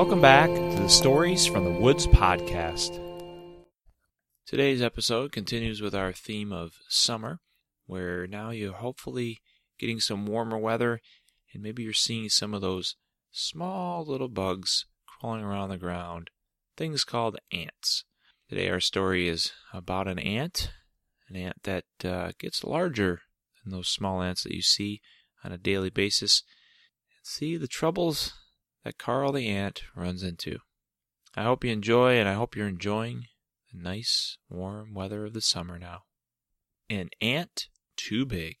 Welcome back to the Stories from the Woods podcast. Today's episode continues with our theme of summer, where now you're hopefully getting some warmer weather and maybe you're seeing some of those small little bugs crawling around the ground, things called ants. Today, our story is about an ant, an ant that uh, gets larger than those small ants that you see on a daily basis. And see the troubles that Carl the ant runs into. I hope you enjoy, and I hope you're enjoying the nice, warm weather of the summer now. An ant too big.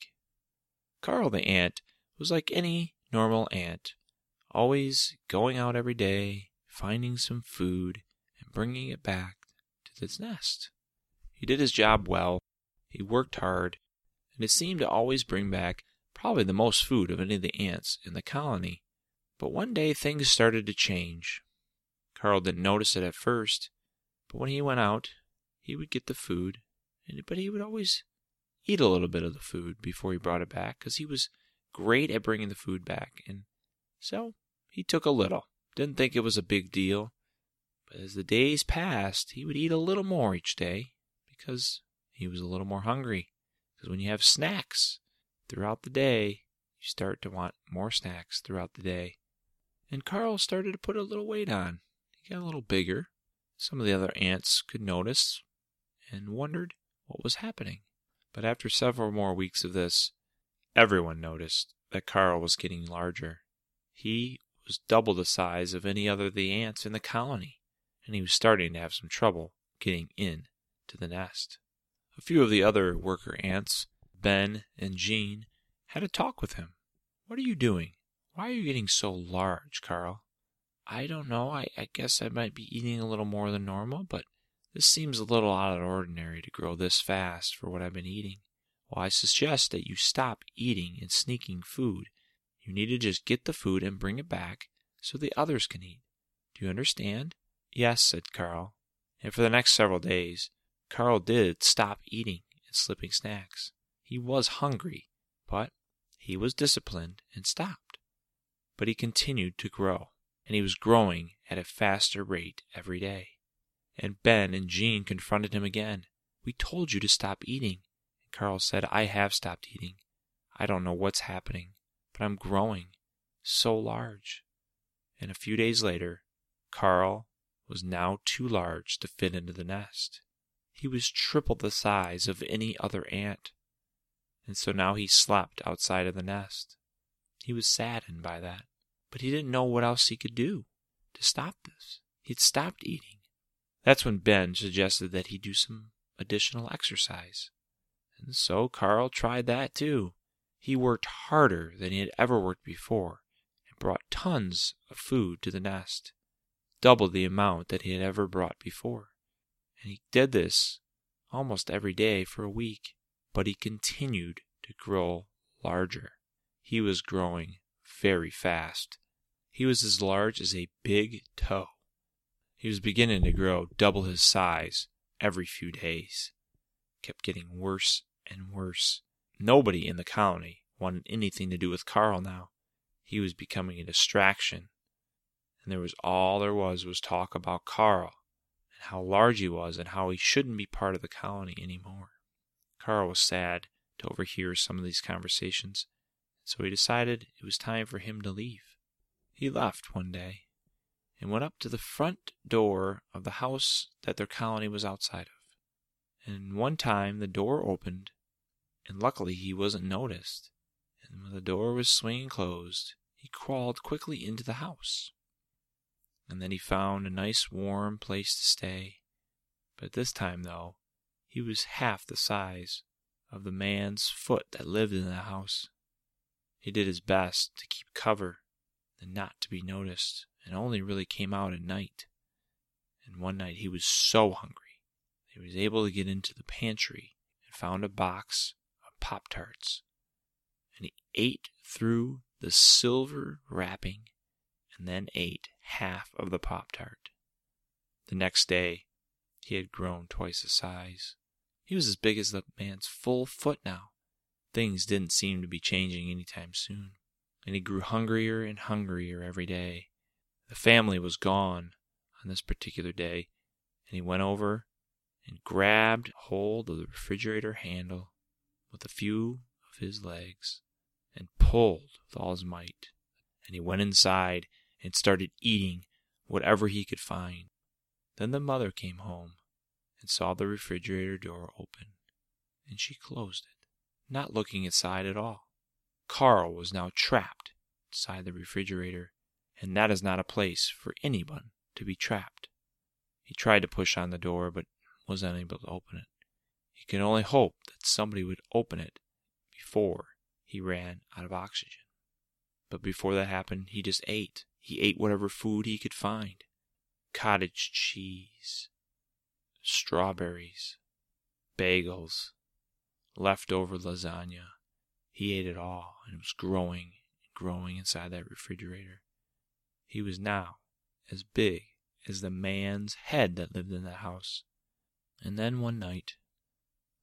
Carl the ant was like any normal ant, always going out every day, finding some food, and bringing it back to its nest. He did his job well, he worked hard, and it seemed to always bring back probably the most food of any of the ants in the colony. But one day things started to change. Carl didn't notice it at first, but when he went out, he would get the food, but he would always eat a little bit of the food before he brought it back because he was great at bringing the food back. And so he took a little, didn't think it was a big deal. But as the days passed, he would eat a little more each day because he was a little more hungry. Because when you have snacks throughout the day, you start to want more snacks throughout the day and Carl started to put a little weight on. He got a little bigger. Some of the other ants could notice and wondered what was happening. But after several more weeks of this, everyone noticed that Carl was getting larger. He was double the size of any other of the ants in the colony, and he was starting to have some trouble getting in to the nest. A few of the other worker ants, Ben and Jean, had a talk with him. What are you doing? Why are you getting so large, Carl? I don't know. I, I guess I might be eating a little more than normal, but this seems a little out of the ordinary to grow this fast for what I've been eating. Well, I suggest that you stop eating and sneaking food. You need to just get the food and bring it back so the others can eat. Do you understand? Yes, said Carl. And for the next several days, Carl did stop eating and slipping snacks. He was hungry, but he was disciplined and stopped but he continued to grow, and he was growing at a faster rate every day. And Ben and Jean confronted him again. We told you to stop eating. And Carl said, I have stopped eating. I don't know what's happening, but I'm growing so large. And a few days later, Carl was now too large to fit into the nest. He was triple the size of any other ant, and so now he slept outside of the nest. He was saddened by that but he didn't know what else he could do to stop this. He'd stopped eating. That's when Ben suggested that he do some additional exercise. And so Carl tried that too. He worked harder than he had ever worked before and brought tons of food to the nest, double the amount that he had ever brought before. And he did this almost every day for a week, but he continued to grow larger. He was growing very fast. He was as large as a big toe. He was beginning to grow double his size every few days. Kept getting worse and worse. Nobody in the colony wanted anything to do with Carl now. He was becoming a distraction. And there was all there was was talk about Carl and how large he was and how he shouldn't be part of the colony anymore. Carl was sad to overhear some of these conversations so he decided it was time for him to leave. He left one day and went up to the front door of the house that their colony was outside of. And one time the door opened, and luckily he wasn't noticed. And when the door was swinging closed, he crawled quickly into the house. And then he found a nice warm place to stay. But this time, though, he was half the size of the man's foot that lived in the house. He did his best to keep cover and not to be noticed, and only really came out at night. And one night he was so hungry that he was able to get into the pantry and found a box of Pop Tarts. And he ate through the silver wrapping and then ate half of the Pop Tart. The next day, he had grown twice the size. He was as big as the man's full foot now. Things didn't seem to be changing any time soon, and he grew hungrier and hungrier every day. The family was gone on this particular day, and he went over and grabbed hold of the refrigerator handle with a few of his legs and pulled with all his might. And he went inside and started eating whatever he could find. Then the mother came home and saw the refrigerator door open, and she closed it, not looking inside at all. Carl was now trapped inside the refrigerator, and that is not a place for anyone to be trapped. He tried to push on the door, but was unable to open it. He could only hope that somebody would open it before he ran out of oxygen. But before that happened, he just ate. He ate whatever food he could find cottage cheese, strawberries, bagels, leftover lasagna. He ate it all, and it was growing and growing inside that refrigerator. He was now as big as the man's head that lived in that house. And then one night,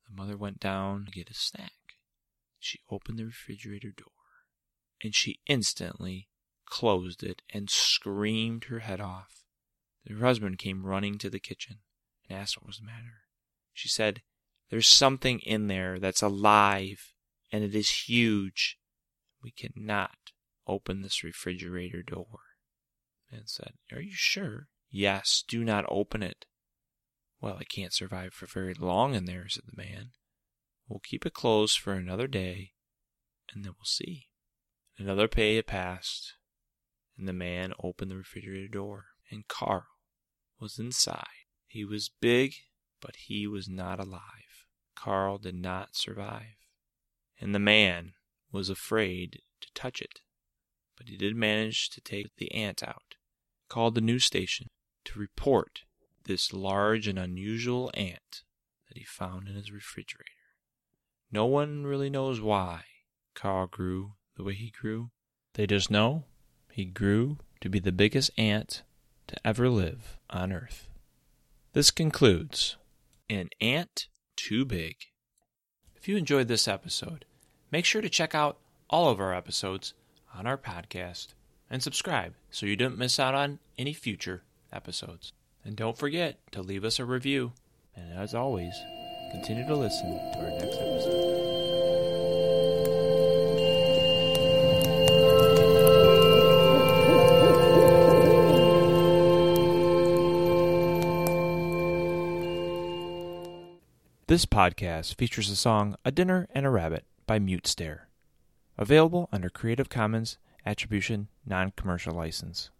the mother went down to get a snack. She opened the refrigerator door, and she instantly closed it and screamed her head off. Her husband came running to the kitchen and asked what was the matter. She said, There's something in there that's alive, and it is huge. We cannot open this refrigerator door. Man said, Are you sure? Yes, do not open it. Well, I can't survive for very long in there, said the man. We'll keep it closed for another day, and then we'll see. Another day had passed, and the man opened the refrigerator door, and Carl was inside. He was big, but he was not alive. Carl did not survive, and the man was afraid to touch it. But he did manage to take the ant out, called the news station to report this large and unusual ant that he found in his refrigerator. No one really knows why Carl grew the way he grew. They just know he grew to be the biggest ant to ever live on Earth. This concludes An Ant Too Big. If you enjoyed this episode, make sure to check out all of our episodes on our podcast and subscribe so you don't miss out on any future episodes. And don't forget to leave us a review. And as always, continue to listen to our next episode. This podcast features the song A Dinner and a Rabbit by Mute Stare. Available under Creative Commons Attribution Non Commercial License.